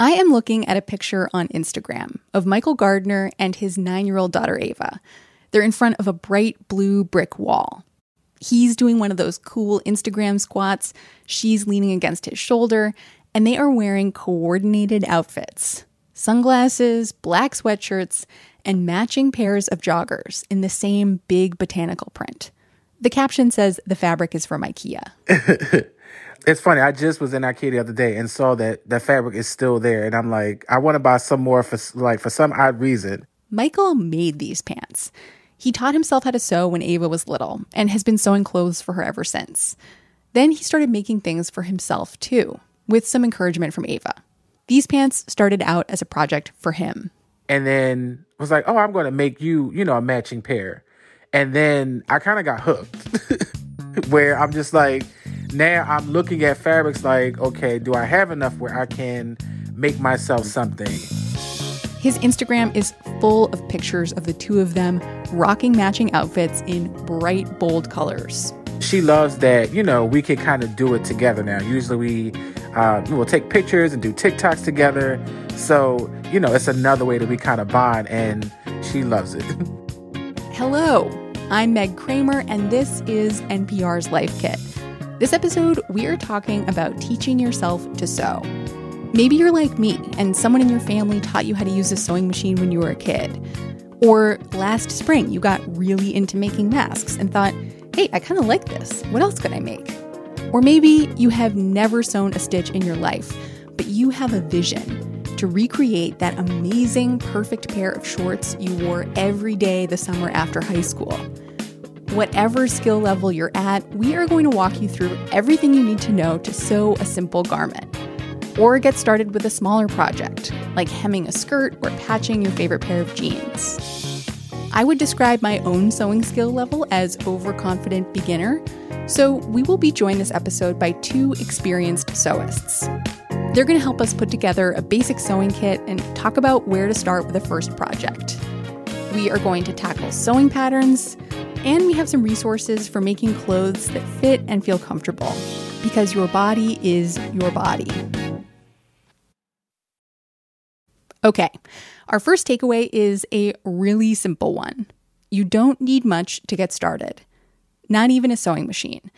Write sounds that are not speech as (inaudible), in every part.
I am looking at a picture on Instagram of Michael Gardner and his nine year old daughter Ava. They're in front of a bright blue brick wall. He's doing one of those cool Instagram squats, she's leaning against his shoulder, and they are wearing coordinated outfits sunglasses, black sweatshirts, and matching pairs of joggers in the same big botanical print. The caption says the fabric is from IKEA. (laughs) it's funny. I just was in IKEA the other day and saw that the fabric is still there, and I'm like, I want to buy some more for like for some odd reason. Michael made these pants. He taught himself how to sew when Ava was little and has been sewing clothes for her ever since. Then he started making things for himself too, with some encouragement from Ava. These pants started out as a project for him. And then was like, oh, I'm going to make you, you know, a matching pair. And then I kind of got hooked (laughs) where I'm just like, now I'm looking at fabrics like, okay, do I have enough where I can make myself something? His Instagram is full of pictures of the two of them rocking matching outfits in bright, bold colors. She loves that, you know, we can kind of do it together now. Usually we uh, we'll take pictures and do TikToks together. So, you know, it's another way that we kind of bond, and she loves it. (laughs) Hello, I'm Meg Cramer, and this is NPR's Life Kit. This episode, we are talking about teaching yourself to sew. Maybe you're like me, and someone in your family taught you how to use a sewing machine when you were a kid. Or last spring, you got really into making masks and thought, hey, I kind of like this. What else could I make? Or maybe you have never sewn a stitch in your life, but you have a vision to recreate that amazing, perfect pair of shorts you wore every day the summer after high school. Whatever skill level you're at, we are going to walk you through everything you need to know to sew a simple garment. Or get started with a smaller project, like hemming a skirt or patching your favorite pair of jeans. I would describe my own sewing skill level as overconfident beginner, so we will be joined this episode by two experienced sewists. They're going to help us put together a basic sewing kit and talk about where to start with a first project. We are going to tackle sewing patterns, and we have some resources for making clothes that fit and feel comfortable, because your body is your body. Okay, our first takeaway is a really simple one. You don't need much to get started, not even a sewing machine.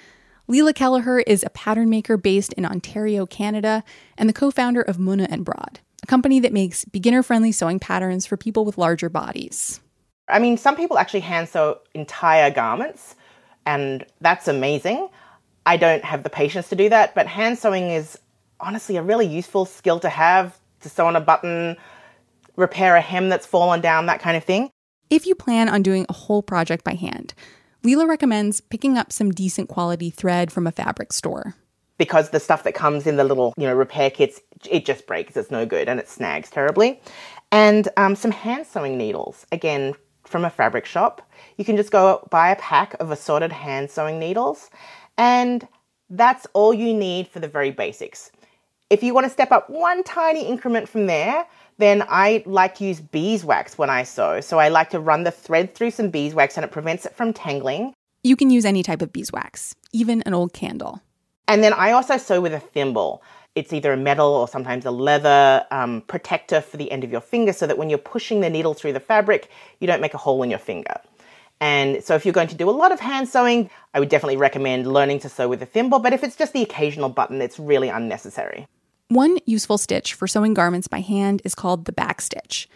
Leila Kelleher is a pattern maker based in Ontario, Canada, and the co founder of Muna and Broad, a company that makes beginner friendly sewing patterns for people with larger bodies. I mean, some people actually hand sew entire garments, and that's amazing. I don't have the patience to do that, but hand sewing is honestly a really useful skill to have to sew on a button, repair a hem that's fallen down, that kind of thing. If you plan on doing a whole project by hand, Leila recommends picking up some decent quality thread from a fabric store. Because the stuff that comes in the little, you know, repair kits, it just breaks. It's no good and it snags terribly. And um, some hand sewing needles, again from a fabric shop. You can just go buy a pack of assorted hand sewing needles, and that's all you need for the very basics. If you want to step up one tiny increment from there, then I like to use beeswax when I sew. So I like to run the thread through some beeswax and it prevents it from tangling. You can use any type of beeswax, even an old candle. And then I also sew with a thimble. It's either a metal or sometimes a leather um, protector for the end of your finger so that when you're pushing the needle through the fabric, you don't make a hole in your finger. And so if you're going to do a lot of hand sewing, I would definitely recommend learning to sew with a thimble. But if it's just the occasional button, it's really unnecessary. One useful stitch for sewing garments by hand is called the back stitch.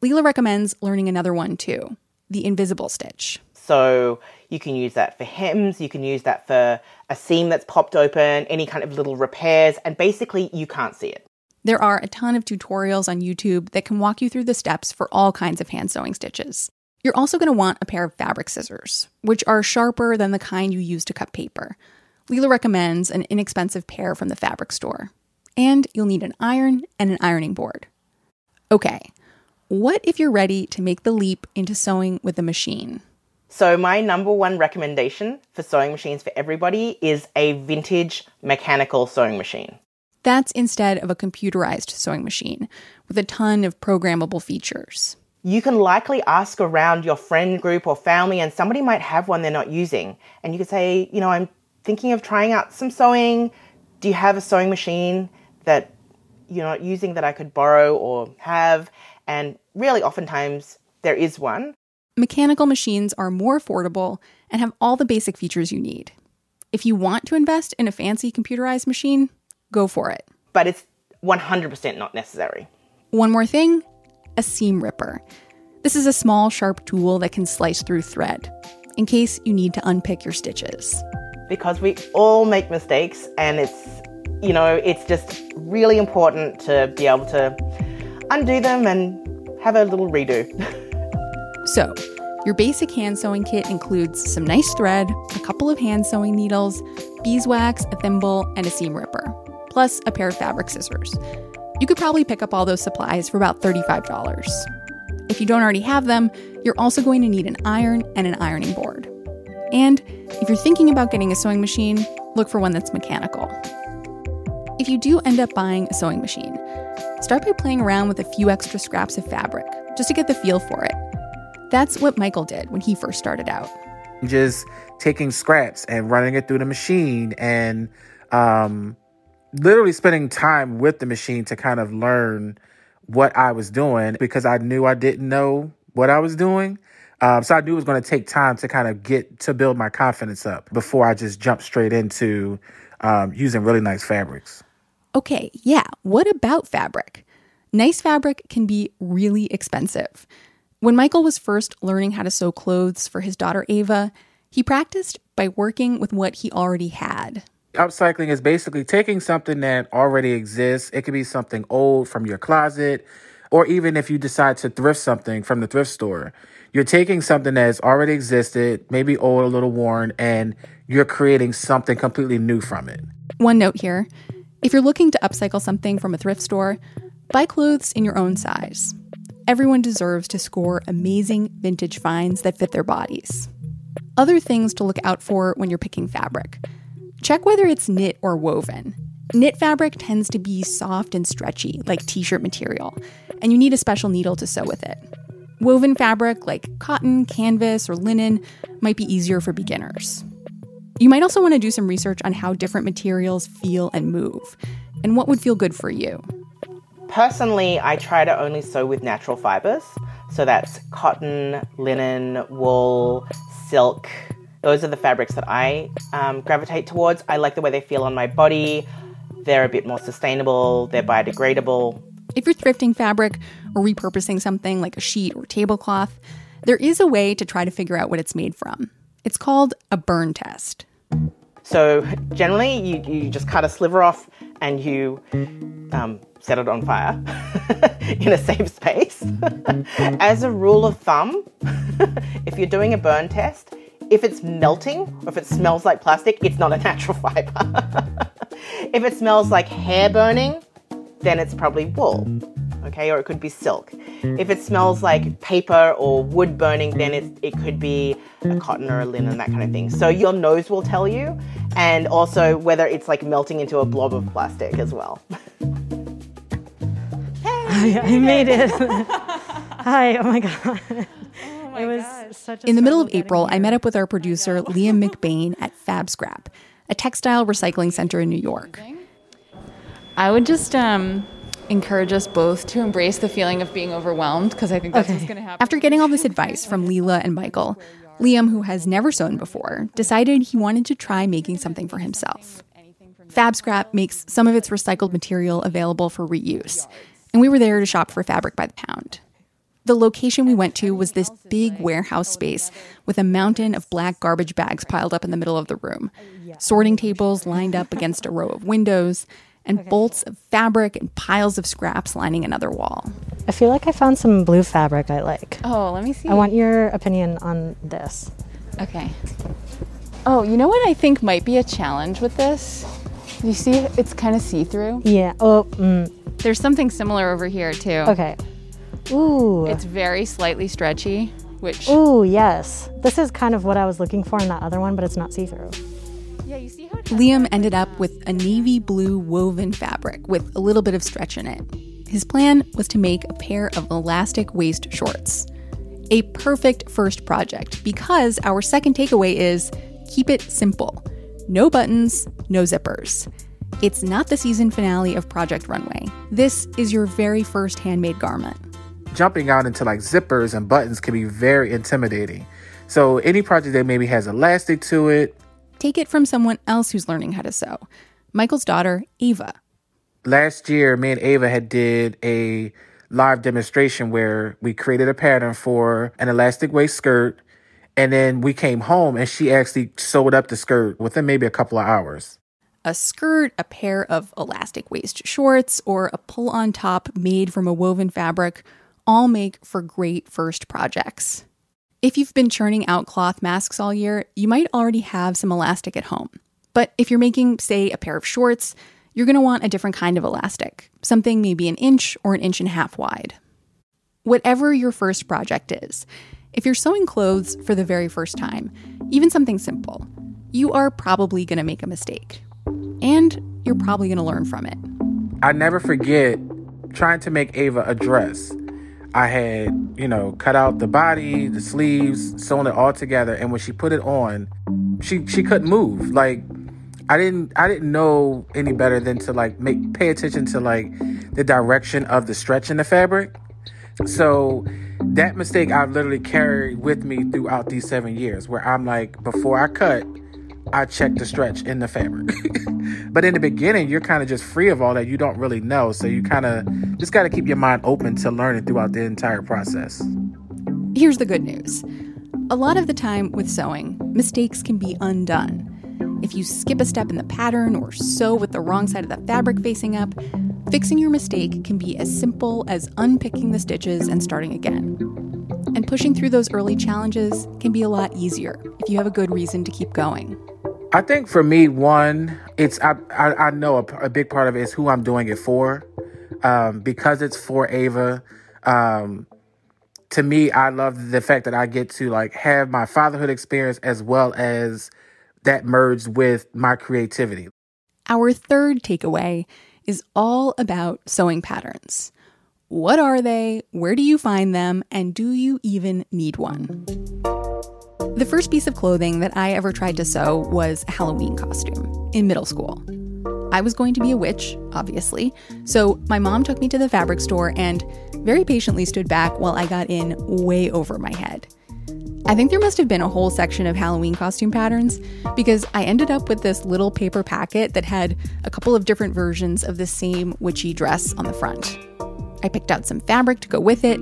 Leila recommends learning another one too the invisible stitch. So you can use that for hems, you can use that for a seam that's popped open, any kind of little repairs, and basically you can't see it. There are a ton of tutorials on YouTube that can walk you through the steps for all kinds of hand sewing stitches. You're also going to want a pair of fabric scissors, which are sharper than the kind you use to cut paper. Leila recommends an inexpensive pair from the fabric store and you'll need an iron and an ironing board. Okay, what if you're ready to make the leap into sewing with a machine? So, my number one recommendation for sewing machines for everybody is a vintage mechanical sewing machine. That's instead of a computerized sewing machine with a ton of programmable features. You can likely ask around your friend group or family, and somebody might have one they're not using. And you could say, you know, I'm thinking of trying out some sewing. Do you have a sewing machine? that you're not using that I could borrow or have. And really, oftentimes, there is one. Mechanical machines are more affordable and have all the basic features you need. If you want to invest in a fancy computerized machine, go for it. But it's 100% not necessary. One more thing a seam ripper. This is a small, sharp tool that can slice through thread in case you need to unpick your stitches. Because we all make mistakes, and it's, you know, it's just really important to be able to undo them and have a little redo. (laughs) so, your basic hand sewing kit includes some nice thread, a couple of hand sewing needles, beeswax, a thimble, and a seam ripper, plus a pair of fabric scissors. You could probably pick up all those supplies for about $35. If you don't already have them, you're also going to need an iron and an ironing board. And if you're thinking about getting a sewing machine, look for one that's mechanical. If you do end up buying a sewing machine, start by playing around with a few extra scraps of fabric just to get the feel for it. That's what Michael did when he first started out. Just taking scraps and running it through the machine and um, literally spending time with the machine to kind of learn what I was doing because I knew I didn't know what I was doing. Um, so I knew it was going to take time to kind of get to build my confidence up before I just jumped straight into um, using really nice fabrics. Okay, yeah. What about fabric? Nice fabric can be really expensive. When Michael was first learning how to sew clothes for his daughter Ava, he practiced by working with what he already had. Upcycling is basically taking something that already exists. It could be something old from your closet, or even if you decide to thrift something from the thrift store. You're taking something that's already existed, maybe old, a little worn, and you're creating something completely new from it. One note here if you're looking to upcycle something from a thrift store, buy clothes in your own size. Everyone deserves to score amazing vintage finds that fit their bodies. Other things to look out for when you're picking fabric. Check whether it's knit or woven. Knit fabric tends to be soft and stretchy, like t shirt material, and you need a special needle to sew with it. Woven fabric, like cotton, canvas, or linen, might be easier for beginners. You might also want to do some research on how different materials feel and move, and what would feel good for you. Personally, I try to only sew with natural fibers. So that's cotton, linen, wool, silk, those are the fabrics that I um, gravitate towards. I like the way they feel on my body. They're a bit more sustainable, they're biodegradable. If you're thrifting fabric or repurposing something like a sheet or tablecloth, there is a way to try to figure out what it's made from. It's called a burn test. So, generally, you, you just cut a sliver off and you um, set it on fire (laughs) in a safe space. (laughs) As a rule of thumb, (laughs) if you're doing a burn test, if it's melting or if it smells like plastic, it's not a natural fiber. if it smells like hair burning, then it's probably wool. Okay, or it could be silk. If it smells like paper or wood burning, then it, it could be a cotton or a linen, that kind of thing. So your nose will tell you, and also whether it's like melting into a blob of plastic as well. Hey, I made it. (laughs) Hi, oh my God it was gosh. such In the middle of April, I met up with our producer, Liam McBain, at Fab Scrap, a textile recycling center in New York. I would just um, encourage us both to embrace the feeling of being overwhelmed because I think that's okay. what's going to happen. After getting all this advice from Leila and Michael, Liam, who has never sewn before, decided he wanted to try making something for himself. Fab Scrap makes some of its recycled material available for reuse, and we were there to shop for fabric by the pound. The location we went to was this big warehouse space with a mountain of black garbage bags piled up in the middle of the room, sorting tables lined up against a row of windows, and bolts of fabric and piles of scraps lining another wall. I feel like I found some blue fabric I like. Oh, let me see. I want your opinion on this. Okay. Oh, you know what I think might be a challenge with this? You see, it's kind of see through. Yeah. Oh, mm. there's something similar over here, too. Okay. Ooh. It's very slightly stretchy, which. Ooh, yes. This is kind of what I was looking for in that other one, but it's not see through. Yeah, you see how Liam ended up with a navy blue woven fabric with a little bit of stretch in it. His plan was to make a pair of elastic waist shorts. A perfect first project because our second takeaway is keep it simple. No buttons, no zippers. It's not the season finale of Project Runway. This is your very first handmade garment. Jumping out into like zippers and buttons can be very intimidating. So, any project that maybe has elastic to it, Take it from someone else who's learning how to sew. Michael's daughter, Ava. last year me and ava had did a live demonstration where we created a pattern for an elastic waist skirt and then we came home and she actually sewed up the skirt within maybe a couple of hours A skirt, a pair of elastic waist shorts, or a pull on top made from a woven fabric all make for great first projects. If you've been churning out cloth masks all year, you might already have some elastic at home. But if you're making, say, a pair of shorts, you're going to want a different kind of elastic, something maybe an inch or an inch and a half wide. Whatever your first project is, if you're sewing clothes for the very first time, even something simple, you are probably going to make a mistake. And you're probably going to learn from it. i never forget trying to make ava a dress i had you know cut out the body the sleeves sewn it all together and when she put it on she she couldn't move like I didn't I didn't know any better than to like make pay attention to like the direction of the stretch in the fabric. So that mistake I've literally carried with me throughout these seven years where I'm like, before I cut, I check the stretch in the fabric. (laughs) but in the beginning, you're kind of just free of all that. You don't really know. So you kind of just got to keep your mind open to learning throughout the entire process. Here's the good news a lot of the time with sewing, mistakes can be undone. If you skip a step in the pattern or sew with the wrong side of the fabric facing up, fixing your mistake can be as simple as unpicking the stitches and starting again. And pushing through those early challenges can be a lot easier if you have a good reason to keep going. I think for me, one, it's I I, I know a, a, big part of it is who I'm doing it for, um, because it's for Ava. Um, to me, I love the fact that I get to like have my fatherhood experience as well as that merged with my creativity. Our third takeaway is all about sewing patterns. What are they? Where do you find them? And do you even need one? The first piece of clothing that I ever tried to sew was a Halloween costume in middle school. I was going to be a witch, obviously, so my mom took me to the fabric store and very patiently stood back while I got in way over my head. I think there must have been a whole section of Halloween costume patterns because I ended up with this little paper packet that had a couple of different versions of the same witchy dress on the front. I picked out some fabric to go with it,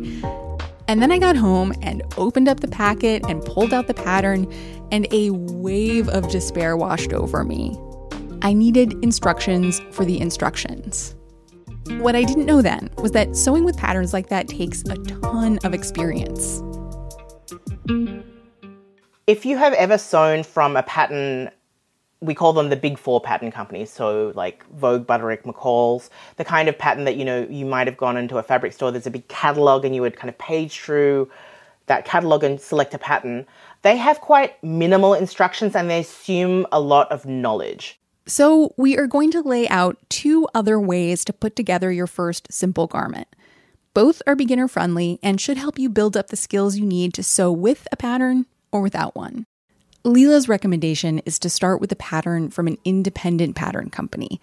and then I got home and opened up the packet and pulled out the pattern, and a wave of despair washed over me. I needed instructions for the instructions. What I didn't know then was that sewing with patterns like that takes a ton of experience. If you have ever sewn from a pattern, we call them the big four pattern companies, so like Vogue, Butterick, McCall's, the kind of pattern that you know you might have gone into a fabric store, there's a big catalog and you would kind of page through that catalog and select a pattern. They have quite minimal instructions and they assume a lot of knowledge. So, we are going to lay out two other ways to put together your first simple garment. Both are beginner friendly and should help you build up the skills you need to sew with a pattern or without one. Leila's recommendation is to start with a pattern from an independent pattern company.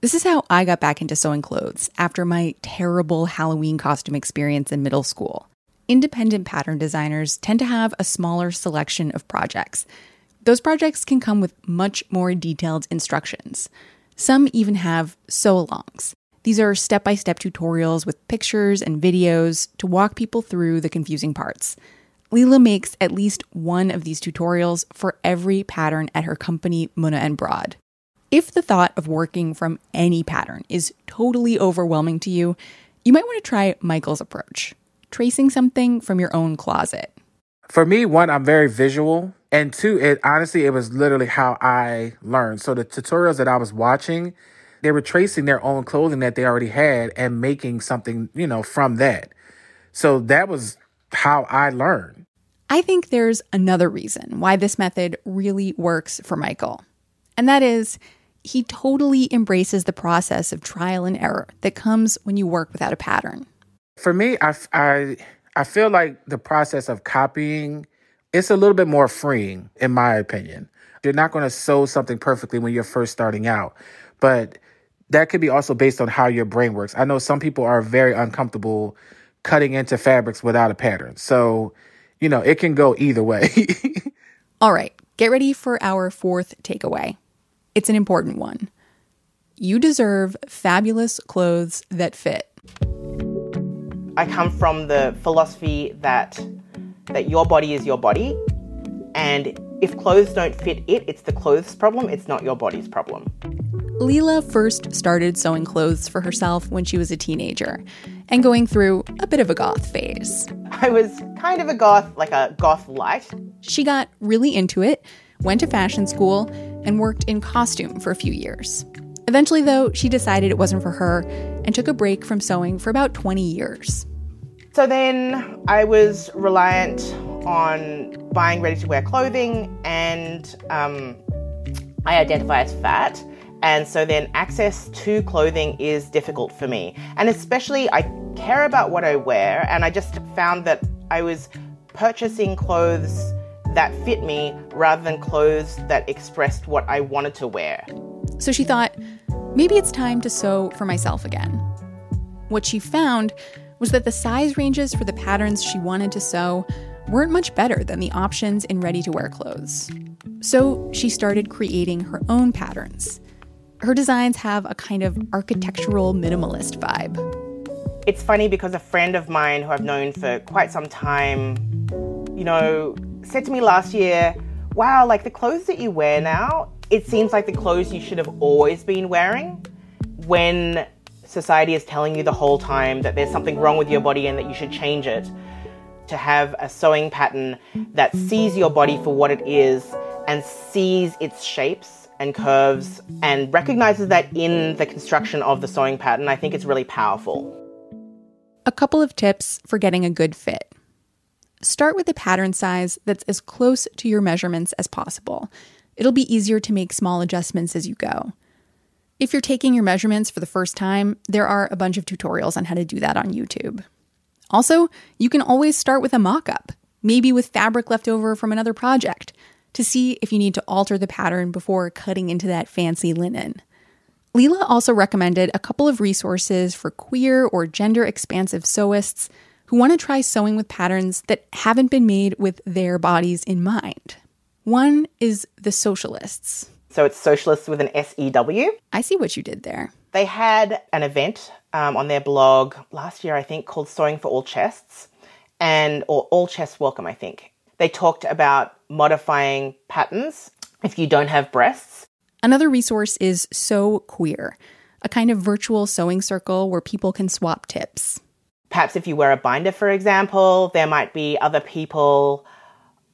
This is how I got back into sewing clothes after my terrible Halloween costume experience in middle school. Independent pattern designers tend to have a smaller selection of projects. Those projects can come with much more detailed instructions. Some even have sew alongs. These are step by step tutorials with pictures and videos to walk people through the confusing parts. Leila makes at least one of these tutorials for every pattern at her company, Muna and Broad. If the thought of working from any pattern is totally overwhelming to you, you might want to try Michael's approach tracing something from your own closet. For me, one, I'm very visual. And two, it honestly, it was literally how I learned. So the tutorials that I was watching, they were tracing their own clothing that they already had and making something, you know, from that. So that was how I learned. I think there's another reason why this method really works for Michael. And that is, he totally embraces the process of trial and error that comes when you work without a pattern. For me, I, I, I feel like the process of copying it's a little bit more freeing, in my opinion. You're not going to sew something perfectly when you're first starting out, but that could be also based on how your brain works. I know some people are very uncomfortable cutting into fabrics without a pattern. So, you know, it can go either way. (laughs) All right, get ready for our fourth takeaway. It's an important one. You deserve fabulous clothes that fit. I come from the philosophy that that your body is your body and if clothes don't fit it, it's the clothes problem, it's not your body's problem. Leila first started sewing clothes for herself when she was a teenager and going through a bit of a goth phase. I was kind of a goth, like a goth light. She got really into it, went to fashion school, and worked in costume for a few years. Eventually, though, she decided it wasn't for her and took a break from sewing for about 20 years. So then I was reliant on buying ready to wear clothing and um, I identify as fat. And so then access to clothing is difficult for me. And especially, I care about what I wear. And I just found that I was purchasing clothes that fit me rather than clothes that expressed what I wanted to wear. So she thought, maybe it's time to sew for myself again. What she found was that the size ranges for the patterns she wanted to sew weren't much better than the options in ready to wear clothes. So she started creating her own patterns. Her designs have a kind of architectural minimalist vibe. It's funny because a friend of mine who I've known for quite some time, you know, said to me last year, Wow, like the clothes that you wear now, it seems like the clothes you should have always been wearing when society is telling you the whole time that there's something wrong with your body and that you should change it to have a sewing pattern that sees your body for what it is and sees its shapes and curves and recognizes that in the construction of the sewing pattern, I think it's really powerful. A couple of tips for getting a good fit. Start with a pattern size that's as close to your measurements as possible. It'll be easier to make small adjustments as you go. If you're taking your measurements for the first time, there are a bunch of tutorials on how to do that on YouTube. Also, you can always start with a mock up, maybe with fabric left over from another project, to see if you need to alter the pattern before cutting into that fancy linen. Leila also recommended a couple of resources for queer or gender expansive sewists who want to try sewing with patterns that haven't been made with their bodies in mind. One is The Sewcialists. So it's sewcialists with an S E W. I see what you did there. They had an event um, on their blog last year, I think, called Sewing for All Chests, and or All Chests Welcome, I think. They talked about modifying patterns if you don't have breasts. Another resource is Sew Queer, a kind of virtual sewing circle where people can swap tips. Perhaps if you wear a binder, for example, there might be other people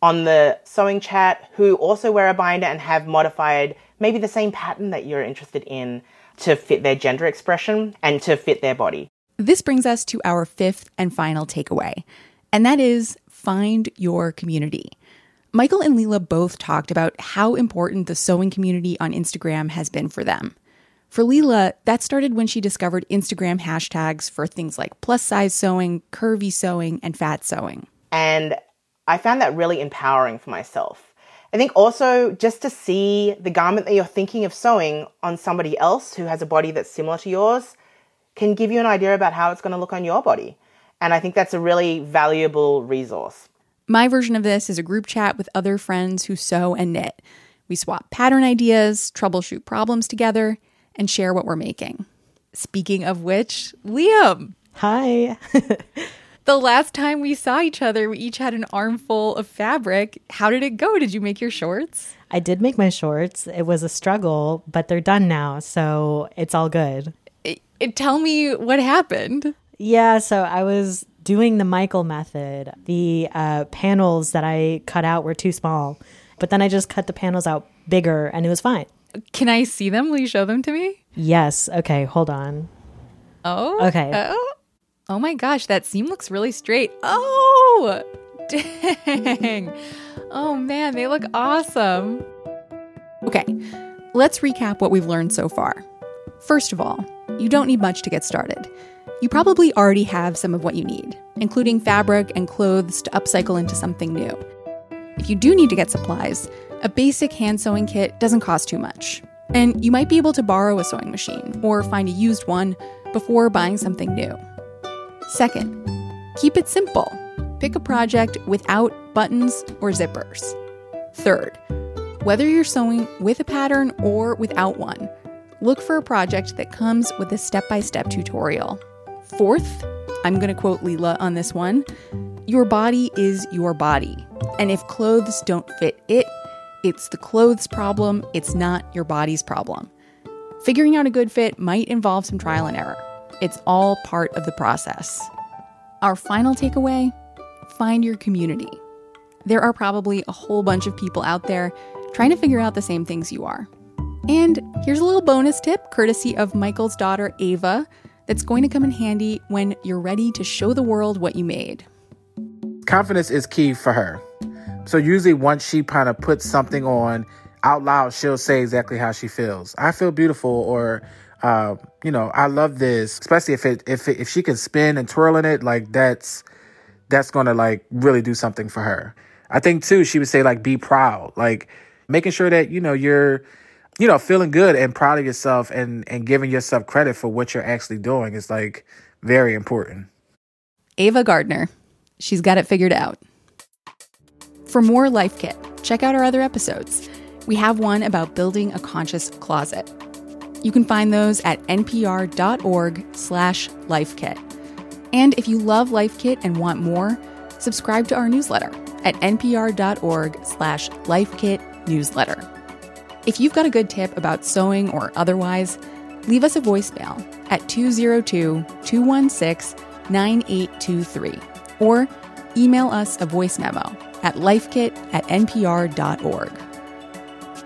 on the sewing chat who also wear a binder and have modified maybe the same pattern that you're interested in to fit their gender expression and to fit their body. This brings us to our fifth and final takeaway, and that is find your community. Michael and Leila both talked about how important the sewing community on Instagram has been for them. For Leila, that started when she discovered Instagram hashtags for things like plus size sewing, curvy sewing, and fat sewing. And I found that really empowering for myself. I think also just to see the garment that you're thinking of sewing on somebody else who has a body that's similar to yours can give you an idea about how it's going to look on your body. And I think that's a really valuable resource. My version of this is a group chat with other friends who sew and knit. We swap pattern ideas, troubleshoot problems together, and share what we're making. Speaking of which, Liam. Hi. (laughs) the last time we saw each other, we each had an armful of fabric. How did it go? Did you make your shorts? I did make my shorts. It was a struggle, but they're done now, so it's all good. It, it, tell me what happened. Yeah, so I was doing the Michael method. The uh, panels that I cut out were too small, but then I just cut the panels out bigger and it was fine. Can I see them? Will you show them to me? Yes. Okay, hold on. Oh. Okay. Oh. Oh my gosh, that seam looks really straight. Oh, (laughs) dang. Oh man, they look awesome. Okay, let's recap what we've learned so far. First of all, you don't need much to get started. You probably already have some of what you need, including fabric and clothes to upcycle into something new. If you do need to get supplies, a basic hand sewing kit doesn't cost too much. And you might be able to borrow a sewing machine or find a used one before buying something new. Second, keep it simple. Pick a project without buttons or zippers. Third, whether you're sewing with a pattern or without one, look for a project that comes with a step by step tutorial. Fourth, I'm going to quote Leila on this one your body is your body. And if clothes don't fit it, it's the clothes problem, it's not your body's problem. Figuring out a good fit might involve some trial and error. It's all part of the process. Our final takeaway find your community. There are probably a whole bunch of people out there trying to figure out the same things you are. And here's a little bonus tip courtesy of Michael's daughter, Ava, that's going to come in handy when you're ready to show the world what you made. Confidence is key for her. So usually once she kind of puts something on out loud, she'll say exactly how she feels. I feel beautiful or uh, you know, I love this, especially if it if it, if she can spin and twirl in it, like that's that's gonna like really do something for her. I think too, she would say like be proud, like making sure that you know you're you know feeling good and proud of yourself and and giving yourself credit for what you're actually doing is like very important. Ava Gardner, she's got it figured out. For more Life Kit, check out our other episodes. We have one about building a conscious closet. You can find those at npr.org slash lifekit. And if you love Life Kit and want more, subscribe to our newsletter at npr.org slash lifekit newsletter. If you've got a good tip about sewing or otherwise, leave us a voicemail at 202 216 9823 or email us a voice memo at lifekit at npr.org.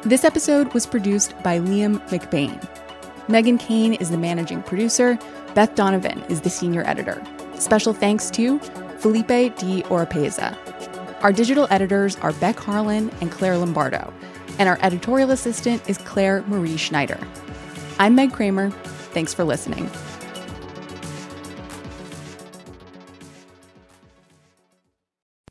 This episode was produced by Liam McBain. Meghan Keane is the managing producer. Beth Donovan is the senior editor. Special thanks to Felipe de Oropeza. Our digital editors are Beck Harlan and Clare Lombardo, and our editorial assistant is Clare Marie Schneider. I'm Meg Cramer. Thanks for listening.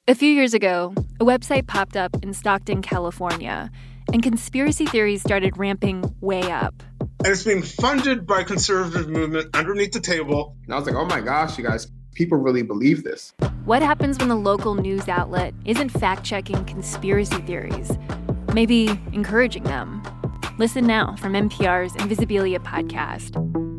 A few years ago, a website popped up in Stockton, California, and conspiracy theories started ramping way up. And it's being funded by conservative movement underneath the table. And I was like, oh my gosh, you guys, people really believe this. What happens when the local news outlet isn't fact checking conspiracy theories, maybe encouraging them? Listen now from NPR's Invisibilia podcast.